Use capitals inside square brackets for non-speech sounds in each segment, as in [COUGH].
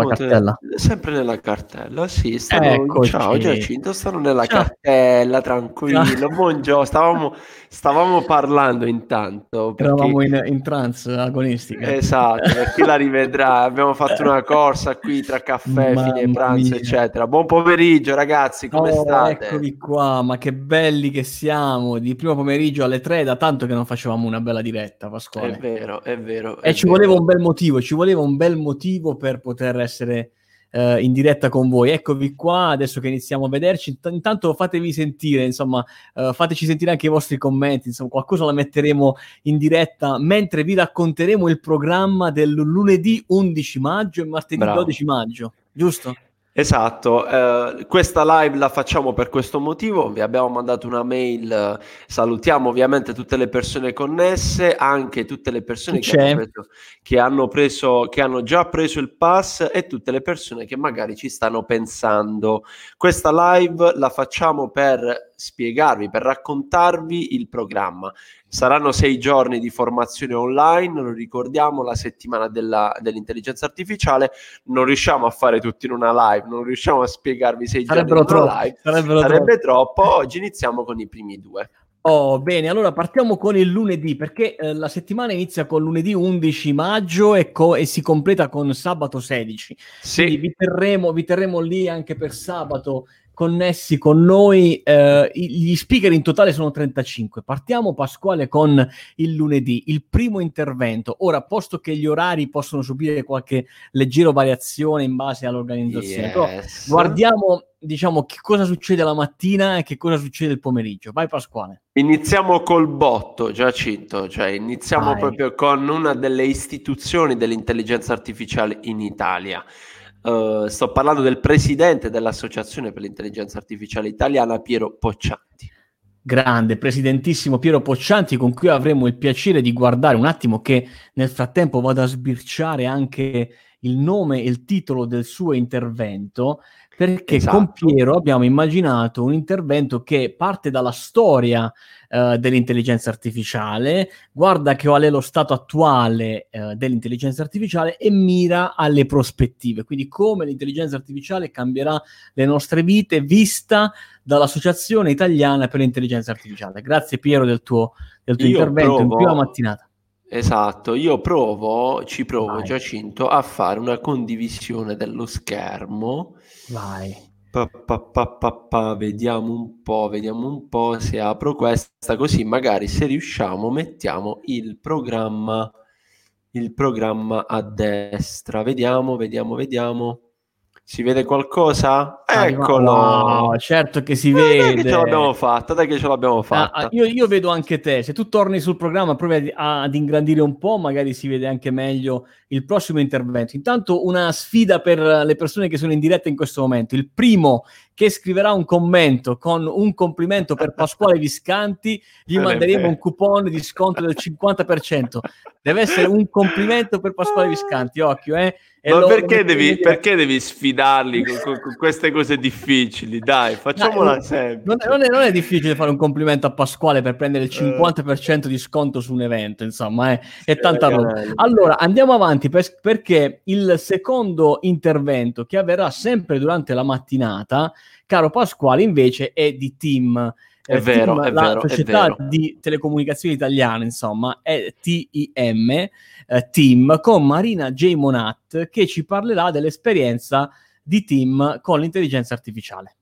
con la cartella. Sempre nella cartella, sì. Stanno, ciao Giacinto, stanno nella ciao. cartella, tranquillo. Buongiorno, stavamo, stavamo parlando intanto. Perché... Eravamo in, in trance agonistica. Esatto, per chi la rivedrà. Abbiamo fatto una corsa qui tra caffè, Mamma fine pranzo, mia. eccetera. Buon pomeriggio ragazzi, come oh, state? Eccovi qua, ma che belli che siamo. Di primo pomeriggio alle tre, da tanto che non facevamo una bella diretta, Pasquale. È vero, è vero. È e ci vero. voleva un bel motivo, ci voleva un bel motivo per poter essere uh, in diretta con voi. Eccovi qua, adesso che iniziamo a vederci. intanto fatevi sentire, insomma, uh, fateci sentire anche i vostri commenti, insomma, qualcosa la metteremo in diretta mentre vi racconteremo il programma del lunedì 11 maggio e martedì Bravo. 12 maggio, giusto? Esatto, eh, questa live la facciamo per questo motivo, vi abbiamo mandato una mail, salutiamo ovviamente tutte le persone connesse, anche tutte le persone che hanno, preso, che hanno, preso, che hanno già preso il pass e tutte le persone che magari ci stanno pensando. Questa live la facciamo per spiegarvi, per raccontarvi il programma. Saranno sei giorni di formazione online, lo ricordiamo, la settimana della, dell'intelligenza artificiale. Non riusciamo a fare tutto in una live, non riusciamo a spiegarvi sei sarebbero giorni una live. Sarebbero sarebbe troppo. troppo. Oggi iniziamo con i primi due. Oh, bene, allora partiamo con il lunedì perché eh, la settimana inizia con lunedì 11 maggio e, co- e si completa con sabato 16. Sì. Quindi vi terremo, vi terremo lì anche per sabato connessi con noi. Eh, gli speaker in totale sono 35. Partiamo, Pasquale, con il lunedì, il primo intervento. Ora, posto che gli orari possono subire qualche leggera variazione in base all'organizzazione, yes. guardiamo diciamo che cosa succede la mattina e che cosa succede il pomeriggio. Vai Pasquale. Iniziamo col botto, Giacinto, cioè iniziamo Vai. proprio con una delle istituzioni dell'intelligenza artificiale in Italia. Uh, sto parlando del presidente dell'Associazione per l'intelligenza artificiale italiana, Piero Poccianti. Grande, presidentissimo Piero Poccianti, con cui avremo il piacere di guardare un attimo che nel frattempo vado a sbirciare anche il nome e il titolo del suo intervento, perché esatto. con Piero abbiamo immaginato un intervento che parte dalla storia uh, dell'intelligenza artificiale, guarda che qual è lo stato attuale uh, dell'intelligenza artificiale e mira alle prospettive, quindi come l'intelligenza artificiale cambierà le nostre vite vista dall'Associazione Italiana per l'Intelligenza Artificiale. Grazie Piero del tuo, del tuo intervento provo... in prima mattinata. Esatto, io provo, ci provo Vai. Giacinto a fare una condivisione dello schermo. Vai. Pa, pa, pa, vediamo un po', vediamo un po' se apro questa così magari se riusciamo mettiamo il programma il programma a destra. Vediamo, vediamo, vediamo. Si vede qualcosa? Eccolo! Wow, certo che si vede. Dai che ce l'abbiamo fatta, dai che ce l'abbiamo ah, fatta. Ah, io, io, vedo anche te. Se tu torni sul programma, provi ad ingrandire un po', magari si vede anche meglio il prossimo intervento. Intanto una sfida per le persone che sono in diretta in questo momento. Il primo che scriverà un commento con un complimento per Pasquale [LAUGHS] Viscanti, gli manderemo un coupon di sconto del 50%. Deve essere un complimento per Pasquale Viscanti, occhio, eh. E Ma perché devi, perché devi, sfidarli con, con, con, queste cose difficili? Dai, facciamola no, sempre. Non è, non, è, non è, difficile fare un complimento a Pasquale per prendere il 50% di sconto su un evento, insomma, eh. è, tanta roba. Allora, andiamo avanti per, perché il secondo intervento che avverrà sempre durante la mattinata, caro Pasquale, invece è di team. È vero, team, è la vero, società è vero. di telecomunicazioni italiane, insomma, è TIM, eh, Team, con Marina J. Monat, che ci parlerà dell'esperienza di Team con l'intelligenza artificiale.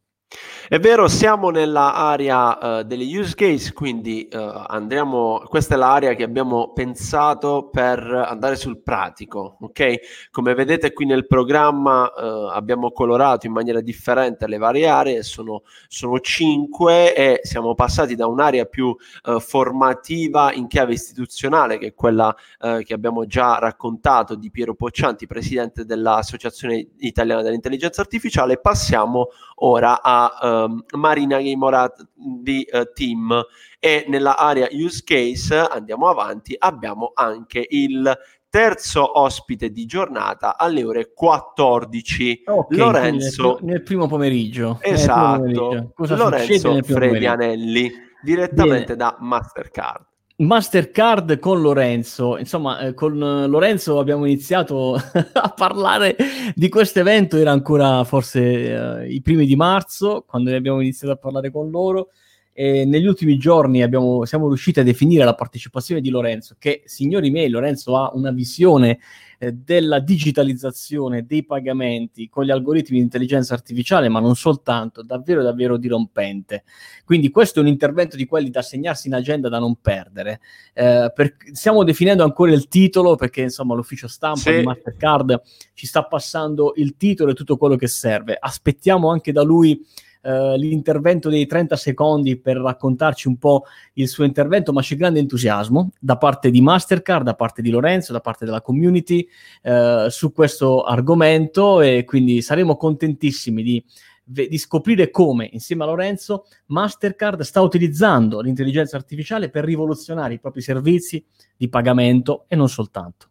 È vero, siamo nell'area uh, delle use case, quindi uh, andremo, questa è l'area che abbiamo pensato per andare sul pratico, ok? Come vedete qui nel programma uh, abbiamo colorato in maniera differente le varie aree, sono, sono cinque e siamo passati da un'area più formativa in chiave istituzionale, che è quella che abbiamo già raccontato di Piero Poccianti, presidente dell'Associazione Italiana dell'Intelligenza Artificiale, passiamo ora a um, Marina Gamorat di uh, Team e nella area use case andiamo avanti abbiamo anche il terzo ospite di giornata alle ore 14 okay, Lorenzo nel, nel, primo pomeriggio esatto primo pomeriggio. Lorenzo Fredianelli direttamente Bene. da Mastercard Mastercard con Lorenzo, insomma, eh, con Lorenzo abbiamo iniziato [LAUGHS] a parlare di questo evento, era ancora forse eh, i primi di marzo, quando abbiamo iniziato a parlare con loro. E negli ultimi giorni abbiamo, siamo riusciti a definire la partecipazione di Lorenzo, che signori miei, Lorenzo ha una visione eh, della digitalizzazione dei pagamenti con gli algoritmi di intelligenza artificiale, ma non soltanto, davvero davvero dirompente. Quindi questo è un intervento di quelli da segnarsi in agenda da non perdere. Eh, per, stiamo definendo ancora il titolo perché insomma l'ufficio stampa sì. di Mastercard ci sta passando il titolo e tutto quello che serve. Aspettiamo anche da lui eh, l'intervento dei 30 secondi per raccontarci un po' il suo intervento, ma c'è grande entusiasmo da parte di Mastercard, da parte di Lorenzo, da parte della community uh, su questo argomento e quindi saremo contentissimi di di scoprire come, insieme a Lorenzo, Mastercard sta utilizzando l'intelligenza artificiale per rivoluzionare i propri servizi di pagamento e non soltanto.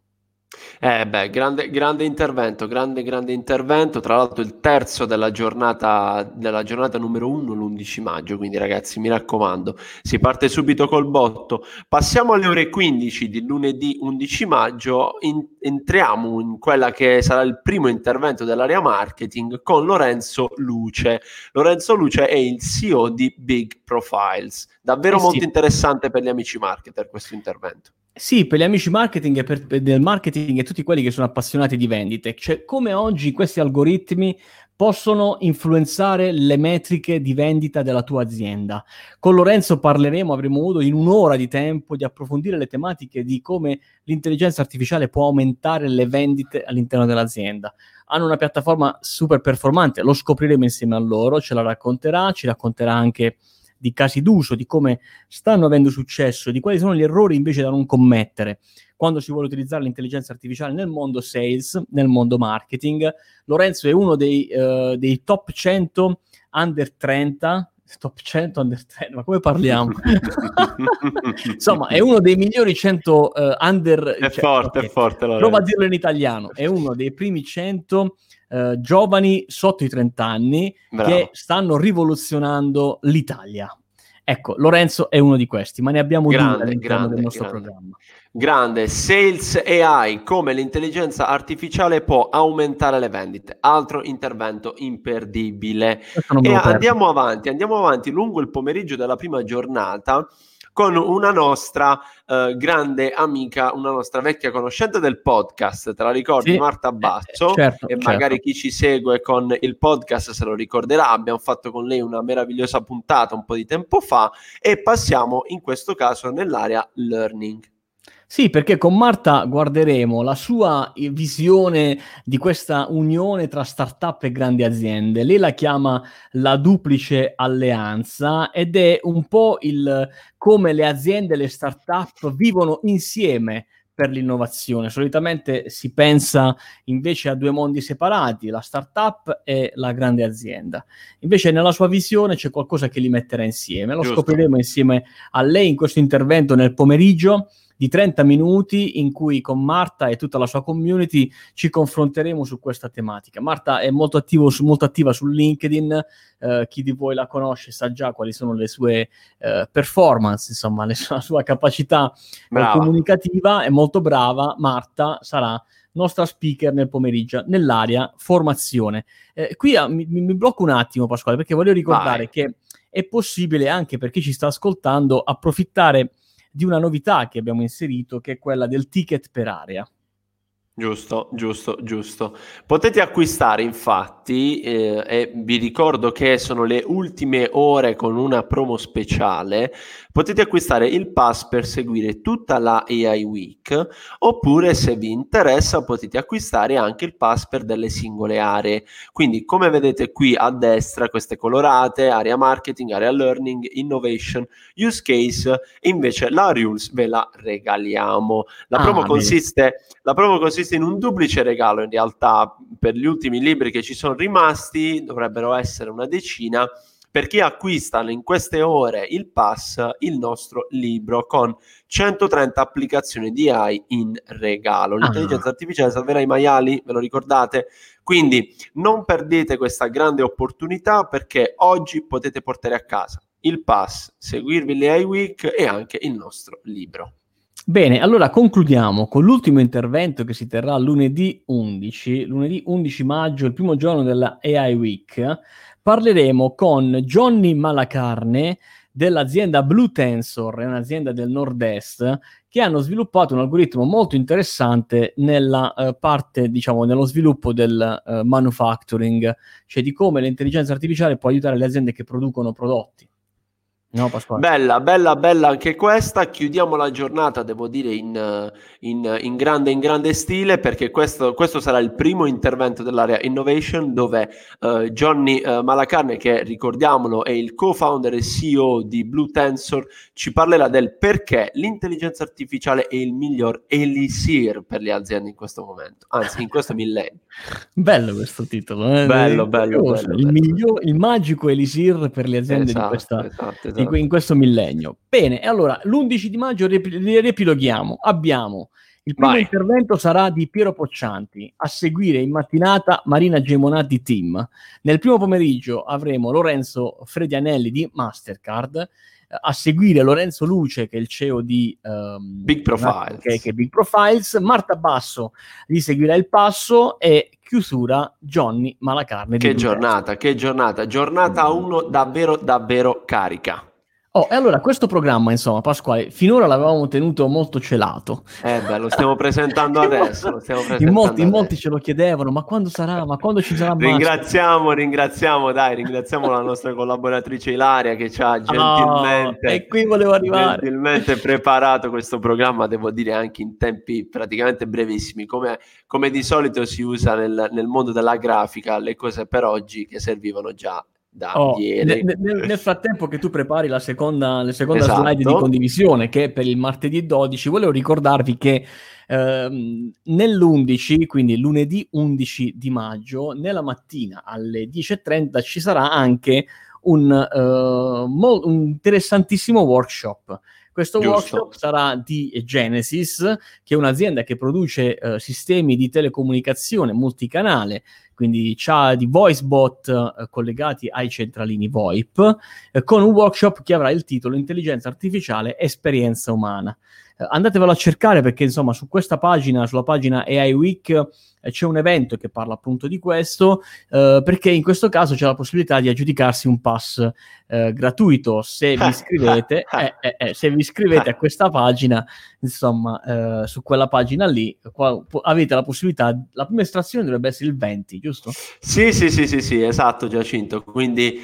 Eh beh, grande, grande intervento, grande, grande intervento. Tra l'altro il terzo della giornata, della giornata numero uno, l'11 maggio. Quindi ragazzi, mi raccomando, si parte subito col botto. Passiamo alle ore 15 di lunedì 11 maggio. In, entriamo in quella che sarà il primo intervento dell'area marketing con Lorenzo Luce. Lorenzo Luce è il CEO di Big Profiles. Davvero eh sì. molto interessante per gli amici marketer questo intervento. Sì, per gli amici marketing e per, per del marketing e tutti quelli che sono appassionati di vendite, cioè come oggi questi algoritmi possono influenzare le metriche di vendita della tua azienda. Con Lorenzo parleremo, avremo modo in un'ora di tempo di approfondire le tematiche di come l'intelligenza artificiale può aumentare le vendite all'interno dell'azienda. Hanno una piattaforma super performante, lo scopriremo insieme a loro, ce la racconterà, ci racconterà anche di casi d'uso, di come stanno avendo successo, di quali sono gli errori invece da non commettere quando si vuole utilizzare l'intelligenza artificiale nel mondo sales, nel mondo marketing. Lorenzo è uno dei, uh, dei top 100 under 30 top 100 under 30, ma come parliamo? [LAUGHS] Insomma, è uno dei migliori 100 uh, eh, under... È cioè, forte, okay. è forte. Lorenzo. Prova a dirlo in italiano. È uno dei primi 100 uh, giovani sotto i 30 anni Bravo. che stanno rivoluzionando l'Italia. Ecco, Lorenzo è uno di questi, ma ne abbiamo grande, due all'interno grande, del nostro grande. programma. Grande, Sales AI, come l'intelligenza artificiale può aumentare le vendite. Altro intervento imperdibile. E andiamo avanti, andiamo avanti lungo il pomeriggio della prima giornata con una nostra uh, grande amica, una nostra vecchia conoscente del podcast, te la ricordi sì, Marta eh, Bazzo? Eh, certo, e magari certo. chi ci segue con il podcast se lo ricorderà, abbiamo fatto con lei una meravigliosa puntata un po' di tempo fa e passiamo in questo caso nell'area learning. Sì, perché con Marta guarderemo la sua eh, visione di questa unione tra start-up e grandi aziende. Lei la chiama la duplice alleanza ed è un po' il come le aziende e le start-up vivono insieme per l'innovazione. Solitamente si pensa invece a due mondi separati, la startup e la grande azienda. Invece nella sua visione c'è qualcosa che li metterà insieme. Lo Giusto. scopriremo insieme a lei in questo intervento nel pomeriggio di 30 minuti in cui con Marta e tutta la sua community ci confronteremo su questa tematica. Marta è molto, attivo, molto attiva su LinkedIn, eh, chi di voi la conosce sa già quali sono le sue eh, performance, insomma, le, la [LAUGHS] sua capacità eh, comunicativa, è molto brava. Marta sarà nostra speaker nel pomeriggio nell'area formazione. Eh, qui ah, mi, mi, blocco un attimo, Pasquale, perché voglio ricordare Vai. che è possibile anche per chi ci sta ascoltando approfittare di una novità che abbiamo inserito, che è quella del ticket per area. Giusto, giusto, giusto. Potete acquistare infatti, eh, e vi ricordo che sono le ultime ore con una promo speciale, potete acquistare il pass per seguire tutta la AI Week, oppure se vi interessa potete acquistare anche il pass per delle singole aree. Quindi come vedete qui a destra, queste colorate, area marketing, area learning, innovation, use case, invece la Rules ve la regaliamo. La promo ah, consiste... La promo consiste in un duplice regalo in realtà per gli ultimi libri che ci sono rimasti, dovrebbero essere una decina, per chi acquista in queste ore il pass, il nostro libro con 130 applicazioni di AI in regalo. L'intelligenza ah. artificiale salverà i maiali, ve lo ricordate? Quindi non perdete questa grande opportunità perché oggi potete portare a casa il pass, seguirvi le iWeek e anche il nostro libro. Bene, allora concludiamo con l'ultimo intervento che si terrà lunedì 11, lunedì 11 maggio, il primo giorno della AI Week. Parleremo con Johnny Malacarne dell'azienda Blue Tensor, è un'azienda del nord-est, che hanno sviluppato un algoritmo molto interessante nella uh, parte, diciamo, nello sviluppo del uh, manufacturing, cioè di come l'intelligenza artificiale può aiutare le aziende che producono prodotti. No, bella, bella, bella anche questa. Chiudiamo la giornata, devo dire, in, in, in grande, in grande stile, perché questo, questo, sarà il primo intervento dell'area Innovation, dove uh, Johnny uh, Malacarne, che ricordiamolo è il co-founder e CEO di Blue Tensor, ci parlerà del perché l'intelligenza artificiale è il miglior elisir per le aziende in questo momento, anzi in questo millennio. [LAUGHS] Bello questo titolo. Eh? Bello, bello, bello, il, bello. Miglior, il magico elisir per le aziende esatto, di questa... Esatto, esatto in, in, questo millennio. Bene, allora l'11 di maggio rep- riepiloghiamo. Abbiamo il primo Vai. intervento sarà di Piero Poccianti, a seguire in mattinata Marina Gemonati Team. Nel primo pomeriggio avremo Lorenzo Fredianelli di Mastercard, a seguire Lorenzo Luce che è il CEO di um, Big Profiles. Che, che Big Profiles, Marta Basso gli seguirà il passo e chiusura Johnny Malacarne. Che giornata, che giornata, giornata 1 davvero davvero carica. Oh, e allora questo programma, insomma, Pasquale, finora l'avevamo tenuto molto celato. Eh beh, lo stiamo presentando [LAUGHS] adesso. Lo stiamo presentando in, molti, in molti, ce lo chiedevano, ma quando sarà? Ma quando ci sarà? Ringraziamo, ringraziamo, dai, ringraziamo la nostra collaboratrice Ilaria che ci ha gentilmente, oh, e qui volevo arrivare. gentilmente preparato questo programma, devo dire anche in tempi praticamente brevissimi, come, come di solito si usa nel, nel mondo della grafica, le cose per oggi che servivano già da oh, ieri. Nel, nel, frattempo che tu prepari la seconda, la seconda esatto. slide di condivisione, che è per il martedì 12, volevo ricordarvi che ehm, nell'11, quindi lunedì 11 di maggio, nella mattina alle 10.30 ci sarà anche un, uh, mo- un interessantissimo workshop. Questo Giusto. workshop sarà di Genesis, che è un'azienda che produce uh, sistemi di telecomunicazione multicanale quindi c'ha di voice bot eh, collegati ai centralini VoIP, eh, con un workshop che avrà il titolo Intelligenza artificiale, esperienza umana. Eh, andatevelo a cercare perché insomma su questa pagina, sulla pagina AI Week, eh, c'è un evento che parla appunto di questo, eh, perché in questo caso c'è la possibilità di aggiudicarsi un pass eh, gratuito se vi [LAUGHS] iscrivete, eh, eh, se vi iscrivete a questa pagina, insomma, su quella pagina lì qua, po- avete la possibilità, la prima estrazione dovrebbe essere il 20, giusto? Sì, sì, sì, sì, sì esatto Giacinto, quindi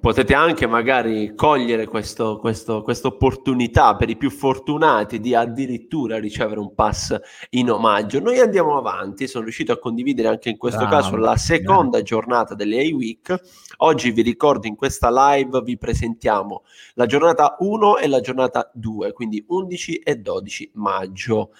potete anche magari cogliere questa opportunità per i più fortunati di addirittura ricevere un pass in omaggio. Noi andiamo avanti, sono riuscito a condividere anche in questo bravo, caso la seconda bravo. giornata delle A-Week. Oggi vi ricordo in questa live vi presentiamo la giornata 1 e la giornata 2, quindi 11 e 12 maggio.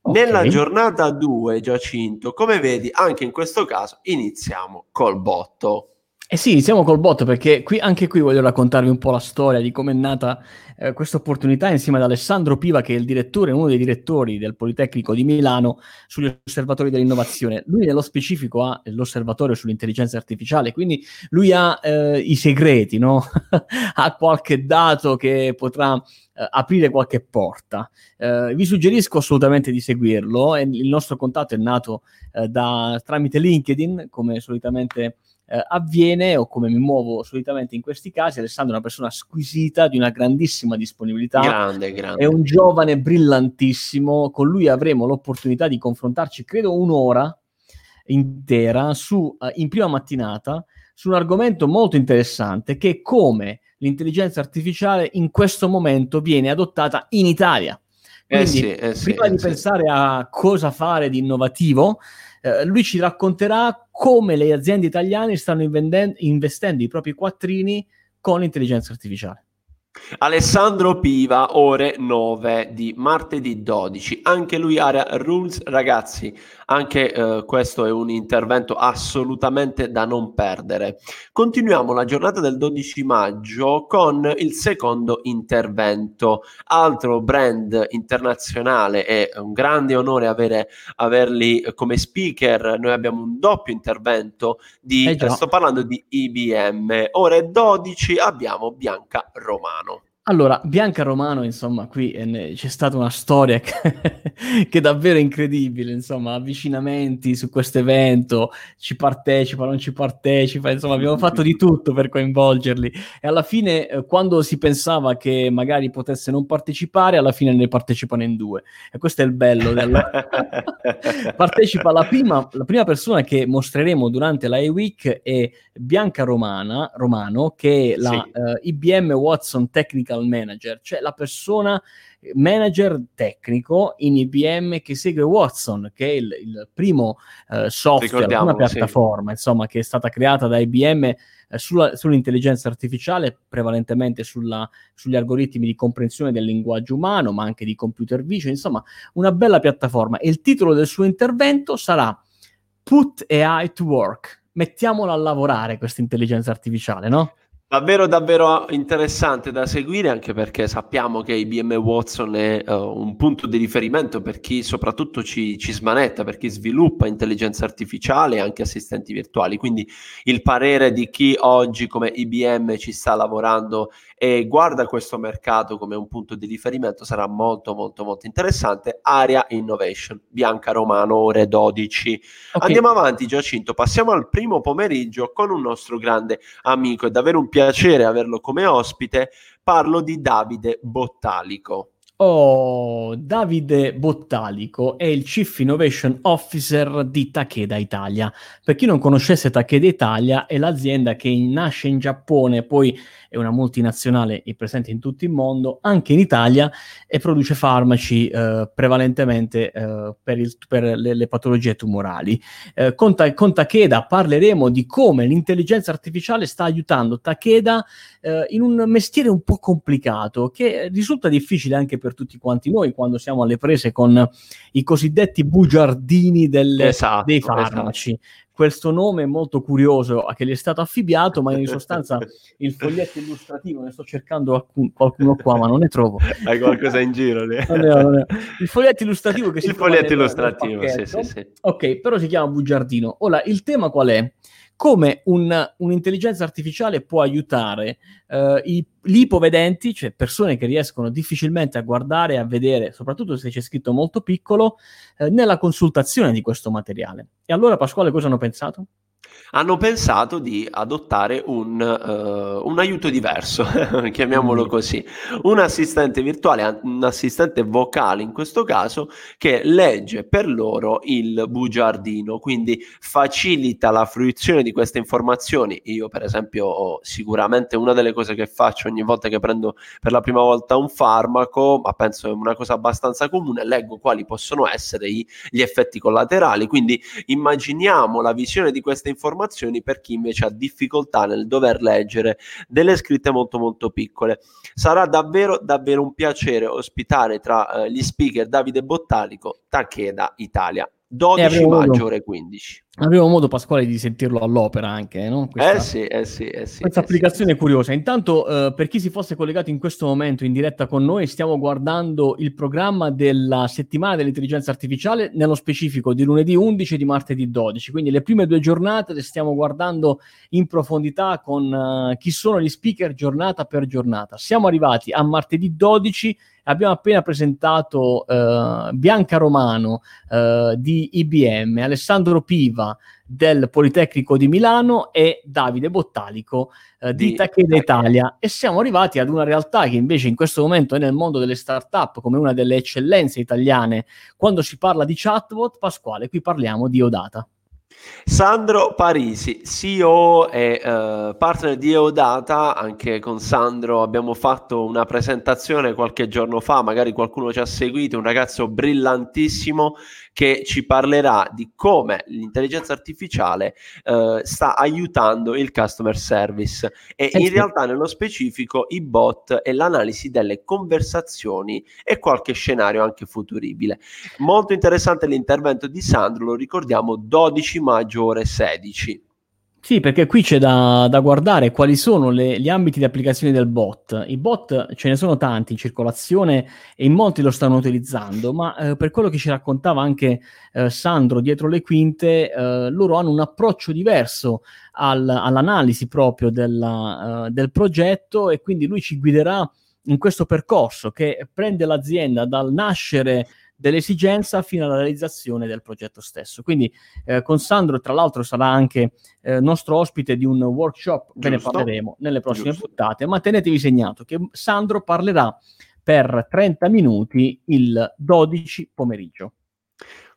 Okay. Nella giornata 2, Giacinto, come vedi, anche in questo caso iniziamo col botto. Eh sì, iniziamo col botto perché qui, anche qui voglio raccontarvi un po' la storia di come è nata eh, questa opportunità insieme ad Alessandro Piva che è il direttore, uno dei direttori del Politecnico di Milano sugli osservatori dell'innovazione. Lui nello specifico ha l'osservatorio sull'intelligenza artificiale, quindi lui ha eh, i segreti, no? [LAUGHS] ha qualche dato che potrà eh, aprire qualche porta. Eh, vi suggerisco assolutamente di seguirlo. il nostro contatto è nato eh, da, tramite LinkedIn, come solitamente eh, avviene o come mi muovo solitamente in questi casi. Alessandro è una persona squisita, di una grandissima disponibilità. Grande, grande. È un giovane brillantissimo. Con lui avremo l'opportunità di confrontarci, credo, un'ora intera su, uh, in prima mattinata su un argomento molto interessante che è come l'intelligenza artificiale in questo momento viene adottata in Italia. Eh Quindi, eh sì, eh sì, prima di sì. pensare a cosa fare di innovativo, eh, lui ci racconterà come le aziende italiane stanno invendendo, investendo i propri quattrini con l'intelligenza artificiale. Alessandro Piva, ore 9 di martedì 12. Anche lui area rules, ragazzi. Anche eh, questo è un intervento assolutamente da non perdere. Continuiamo la giornata del 12 maggio con il secondo intervento. Altro brand internazionale, è un grande onore avere, averli come speaker. Noi abbiamo un doppio intervento di, eh sto parlando di IBM. Ore 12 abbiamo Bianca Romano. Allora, Bianca Romano, insomma, qui eh, c'è stata una storia che, [LAUGHS] che, è davvero incredibile, insomma, avvicinamenti su questo evento, ci partecipa, non ci partecipa, insomma, abbiamo fatto di tutto per coinvolgerli e alla fine, eh, quando si pensava che magari potesse non partecipare, alla fine ne partecipano in due e questo è il bello. Del... [LAUGHS] Partecipa la prima, la prima persona che mostreremo durante la E-Week è Bianca Romana, Romano, che è la sì. uh, IBM Watson Technical technical manager, cioè la persona manager tecnico in IBM che segue Watson, che è il, il primo uh, software, una piattaforma, sì. insomma, che è stata creata da IBM eh, sulla, sull'intelligenza artificiale, prevalentemente sulla, sugli algoritmi di comprensione del linguaggio umano, ma anche di computer vision, insomma, una bella piattaforma. E il titolo del suo intervento sarà Put AI to Work. Mettiamola a lavorare questa intelligenza artificiale, no? Davvero, davvero interessante da seguire anche perché sappiamo che IBM Watson è uh, un punto di riferimento per chi soprattutto ci, ci, smanetta, per chi sviluppa intelligenza artificiale e anche assistenti virtuali. Quindi il parere di chi oggi come IBM ci sta lavorando e guarda questo mercato come un punto di riferimento sarà molto molto molto interessante. Area Innovation, Bianca Romano, ore 12. Okay. Andiamo avanti Giacinto, passiamo al primo pomeriggio con un nostro grande amico, è davvero un piacere averlo come ospite, parlo di Davide Bottalico. Oh, Davide Bottalico è il Chief Innovation Officer di Takeda Italia. Per chi non conoscesse Takeda Italia, è l'azienda che nasce in Giappone, poi è una multinazionale presente in tutto il mondo, anche in Italia, e produce farmaci eh, prevalentemente eh, per, il, per le, le, patologie tumorali. Eh, con, ta- con, Takeda parleremo di come l'intelligenza artificiale sta aiutando Takeda eh, in un mestiere un po' complicato, che risulta difficile anche tutti quanti noi quando siamo alle prese con i cosiddetti bugiardini delle, esatto, dei farmaci. Esatto questo nome molto curioso che gli è stato affibbiato, ma in [LAUGHS] sostanza il foglietto illustrativo, ne sto cercando alcun, qualcuno qua, ma non ne trovo. [LAUGHS] Hai qualcosa in giro? Non è, non è. Il foglietto illustrativo che si Il foglietto illustrativo, nel sì, sì, sì. Ok, però si chiama bugiardino. Ora, il tema qual è? Come un, un'intelligenza artificiale può aiutare uh, i, gli ipovedenti, cioè persone che riescono difficilmente a guardare e a vedere, soprattutto se c'è scritto molto piccolo, uh, nella consultazione di questo materiale. E allora Pasquale cosa hanno pensato? Hanno pensato di adottare un, uh, un aiuto diverso, [LAUGHS] chiamiamolo mm. così, un assistente virtuale, un assistente vocale in questo caso, che legge per loro il bugiardino, quindi facilita la fruizione di queste informazioni. Io, per esempio, ho sicuramente una delle cose che faccio ogni volta che prendo per la prima volta un farmaco, ma penso è una cosa abbastanza comune, leggo quali possono essere i, gli effetti collaterali. Quindi immaginiamo la visione di queste informazioni informazioni per chi invece ha difficoltà nel dover leggere delle scritte molto molto piccole. Sarà davvero davvero un piacere ospitare tra eh, gli speaker Davide Bottalico, Takeda Italia. 12 maggio ore 15. Avevo modo, Pasquale, di sentirlo all'opera anche, no? Questa, eh sì, eh sì, eh sì. Questa eh applicazione sì. curiosa. Intanto, eh, per chi si fosse collegato in questo momento in diretta con noi, stiamo guardando il programma della settimana dell'intelligenza artificiale, nello specifico di lunedì 11 e di martedì 12. Quindi le prime due giornate le stiamo guardando in profondità con uh, chi sono gli speaker giornata per giornata. Siamo arrivati a martedì 12 abbiamo appena presentato uh, Bianca Romano uh, di IBM, Alessandro Piva del Politecnico di Milano e Davide Bottalico uh, di, di Takeda Italia. E siamo arrivati ad una realtà che invece in questo momento è nel mondo delle start-up come una delle eccellenze italiane. Quando si parla di chatbot, Pasquale, qui parliamo di Odata. Sandro Parisi, CEO e uh, partner di Eodata, anche con Sandro abbiamo fatto una presentazione qualche giorno fa, magari qualcuno ci ha seguito, un ragazzo brillantissimo che ci parlerà di come l'intelligenza artificiale uh, sta aiutando il customer service. E in realtà nello specifico i bot e l'analisi delle conversazioni e qualche scenario anche futuribile. Molto interessante l'intervento di Sandro, lo ricordiamo 12 maggio ore 16. Sì, perché qui c'è da, da guardare quali sono le, gli ambiti di applicazione del bot. I bot ce ne sono tanti in circolazione e in molti lo stanno utilizzando, ma eh, per quello che ci raccontava anche eh, Sandro dietro le quinte, eh, loro hanno un approccio diverso al, all'analisi proprio della, uh, del progetto e quindi lui ci guiderà in questo percorso che prende l'azienda dal nascere dell'esigenza fino alla realizzazione del progetto stesso. Quindi eh, con Sandro, tra l'altro, sarà anche eh, nostro ospite di un workshop, ve ne parleremo nelle prossime Giusto. puntate, ma tenetevi segnato che Sandro parlerà per 30 minuti il 12 pomeriggio.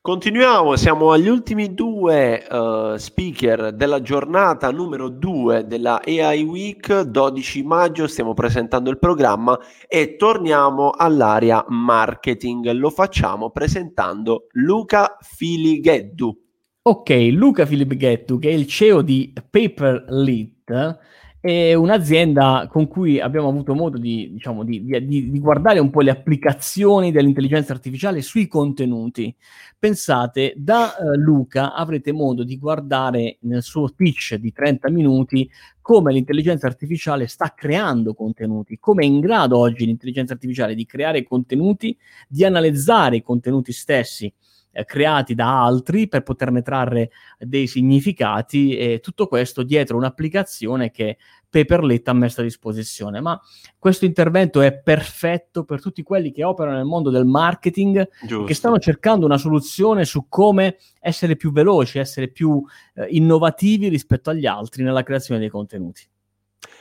Continuiamo, siamo agli ultimi due uh, speaker della giornata numero 2 della AI Week, 12 maggio, stiamo presentando il programma e torniamo all'area marketing. Lo facciamo presentando Luca Filigheddu. Ok, Luca Filigheddu, che è il CEO di Paperlit, è un'azienda con cui abbiamo avuto modo di, diciamo, di, di, di, guardare un po' le applicazioni dell'intelligenza artificiale sui contenuti. Pensate, da uh, Luca avrete modo di guardare nel suo pitch di 30 minuti come l'intelligenza artificiale sta creando contenuti, come è in grado oggi l'intelligenza artificiale di creare contenuti, di analizzare i contenuti stessi eh, creati da altri per poterne trarre dei significati e tutto questo dietro un'applicazione che Paperlet ha messo a disposizione. Ma questo intervento è perfetto per tutti quelli che operano nel mondo del marketing, Giusto. che stanno cercando una soluzione su come essere più veloci, essere più eh, innovativi rispetto agli altri nella creazione dei contenuti.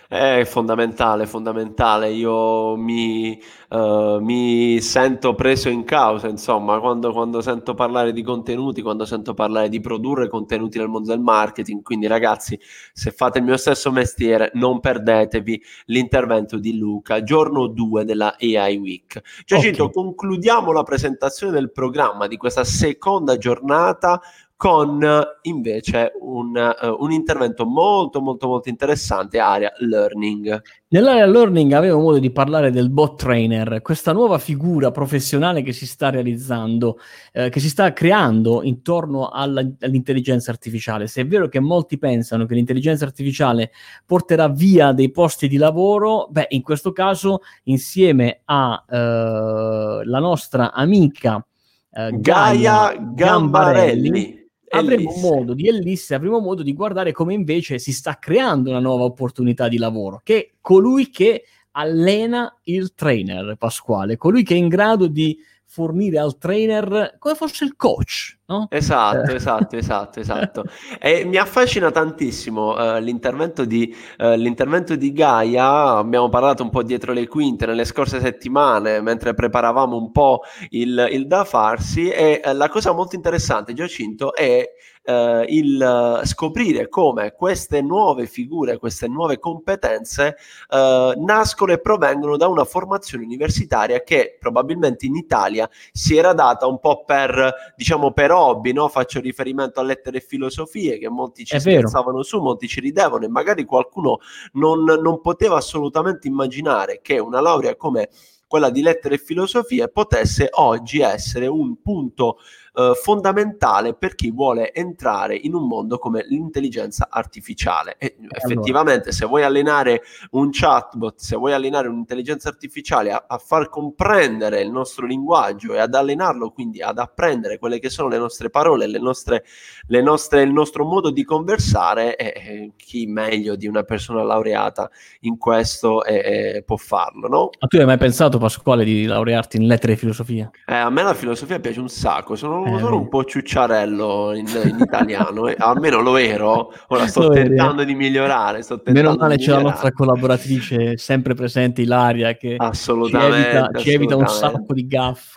È fondamentale, fondamentale. Io mi, uh, mi sento preso in causa, insomma, quando, quando, sento parlare di contenuti, quando sento parlare di produrre contenuti nel mondo del marketing. Quindi, ragazzi, se fate il mio stesso mestiere, non perdetevi l'intervento di Luca, giorno 2 della AI Week. Giacinto, okay. concludiamo la presentazione del programma di questa seconda giornata con invece un, uh, un, intervento molto molto molto interessante area learning. Nell'area learning avevo modo di parlare del bot trainer, questa nuova figura professionale che si sta realizzando, eh, che si sta creando intorno alla, all'intelligenza artificiale. Se è vero che molti pensano che l'intelligenza artificiale porterà via dei posti di lavoro, beh, in questo caso insieme alla eh, nostra amica eh, Gaia, Gaia Gambarelli, Gambarelli avremo modo di Ellisse, avremo modo di guardare come invece si sta creando una nuova opportunità di lavoro, che colui che allena il trainer, Pasquale, colui che è in grado di fornire al trainer come fosse il coach. No? Esatto, eh. esatto, esatto, esatto. [LAUGHS] E mi affascina tantissimo uh, l'intervento, di, uh, l'intervento di Gaia, abbiamo parlato un po' dietro le quinte nelle scorse settimane mentre preparavamo un po' il, il da farsi e uh, la cosa molto interessante, Giacinto, è eh, il eh, scoprire come queste nuove figure, queste nuove competenze eh, nascono e provengono da una formazione universitaria che probabilmente in Italia si era data un po' per, diciamo, per hobby, no? faccio riferimento a lettere e filosofie che molti ci scherzavano su, molti ci ridevano e magari qualcuno non, non poteva assolutamente immaginare che una laurea come quella di lettere e filosofie potesse oggi essere un punto eh, fondamentale per chi vuole entrare in un mondo come l'intelligenza artificiale. E allora. effettivamente, se vuoi allenare un chatbot, se vuoi allenare un'intelligenza artificiale a, a, far comprendere il nostro linguaggio e ad allenarlo quindi ad apprendere quelle che sono le nostre parole, le nostre, le nostre, il nostro modo di conversare, eh, chi meglio di una persona laureata in questo eh, può farlo, no? Ma tu hai mai pensato, Pasquale, di laurearti in lettere e filosofia? Eh, a me la filosofia piace un sacco, sono eh, sono un po' ciucciarello in, in italiano, eh. almeno lo ero, ora sto lo tentando eri. di migliorare. Sto Meno male c'è la nostra collaboratrice sempre presente, Ilaria, che assolutamente, ci evita, ci evita un sacco di gaff.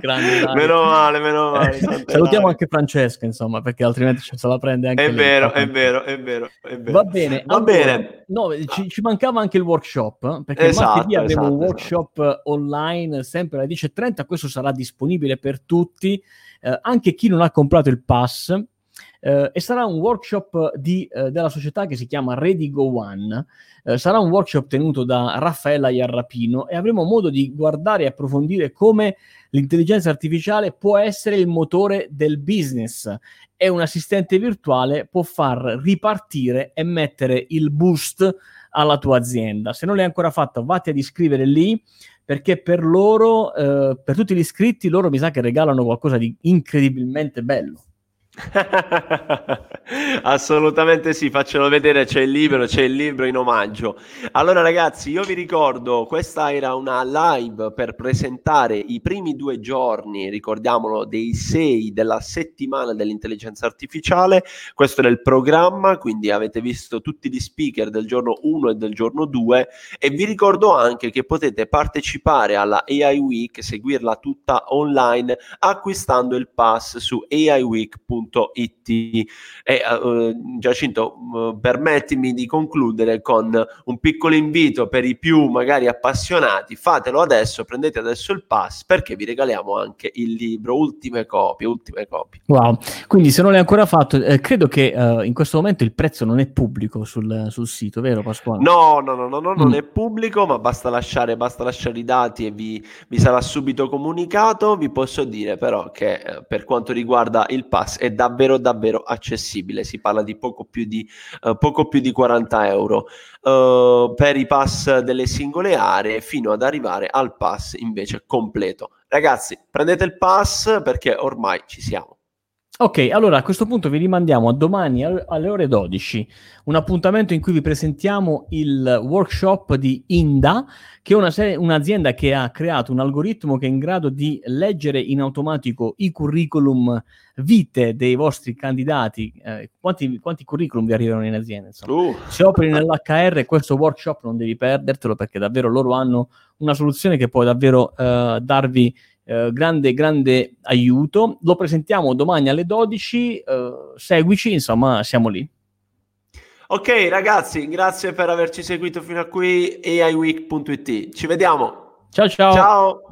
Grande, meno male, meno male. Eh, salutiamo anche Francesca, insomma, perché altrimenti se la prende anche è lei. Vero, è vero, è vero, è vero. Va bene, va allora, bene. No, ci, ci, mancava anche il workshop, perché esatto, martedì avremo esatto, un workshop esatto. online sempre alle 10.30, questo sarà disponibile per tutti, eh, anche chi non ha comprato il pass, eh, e sarà un workshop di, eh, della società che si chiama Ready Go One. Eh, sarà un workshop tenuto da Raffaella Iarrapino e avremo modo di guardare e approfondire come l'intelligenza artificiale può essere il motore del business e un assistente virtuale può far ripartire e mettere il boost alla tua azienda. Se non l'hai ancora fatto, vatti ad iscrivere lì perché per loro, eh, per tutti gli iscritti, loro mi sa che regalano qualcosa di incredibilmente bello. [LAUGHS] Assolutamente sì, faccelo vedere, c'è il libro, c'è il libro in omaggio. Allora ragazzi, io vi ricordo, questa era una live per presentare i primi due giorni, ricordiamolo, dei sei della settimana dell'intelligenza artificiale. Questo era il programma, quindi avete visto tutti gli speaker del giorno 1 e del giorno 2 e vi ricordo anche che potete partecipare alla AI Week, seguirla tutta online acquistando il pass su aiweek.com www.it. E uh, Giacinto, uh, permettimi di concludere con un piccolo invito per i più magari appassionati, fatelo adesso, prendete adesso il pass perché vi regaliamo anche il libro, ultime copie, ultime copie. Wow, quindi se non l'hai ancora fatto, eh, credo che uh, in questo momento il prezzo non è pubblico sul, sul sito, vero Pasquale? No, no, no, no, no mm. non è pubblico, ma basta lasciare, basta lasciare i dati e vi, vi sarà subito comunicato. Vi posso dire però che eh, per quanto riguarda il pass è davvero davvero accessibile, si parla di poco più di, uh, poco più di 40 euro uh, per i pass delle singole aree fino ad arrivare al pass invece completo. Ragazzi, prendete il pass perché ormai ci siamo. Ok, allora a questo punto vi rimandiamo a domani alle ore 12, un appuntamento in cui vi presentiamo il workshop di Inda, che è una serie, un'azienda che ha creato un algoritmo che è in grado di leggere in automatico i curriculum vite dei vostri candidati. Eh, quanti, quanti, curriculum vi arrivano in azienda? Uh. Se operi nell'HR, questo workshop non devi perdertelo perché davvero loro hanno una soluzione che può davvero eh, darvi eh, grande, grande aiuto. Lo presentiamo domani alle 12, eh, seguici, insomma, siamo lì. Ok ragazzi, grazie per averci seguito fino a qui, aiweek.it. Ci vediamo. Ciao ciao. Ciao.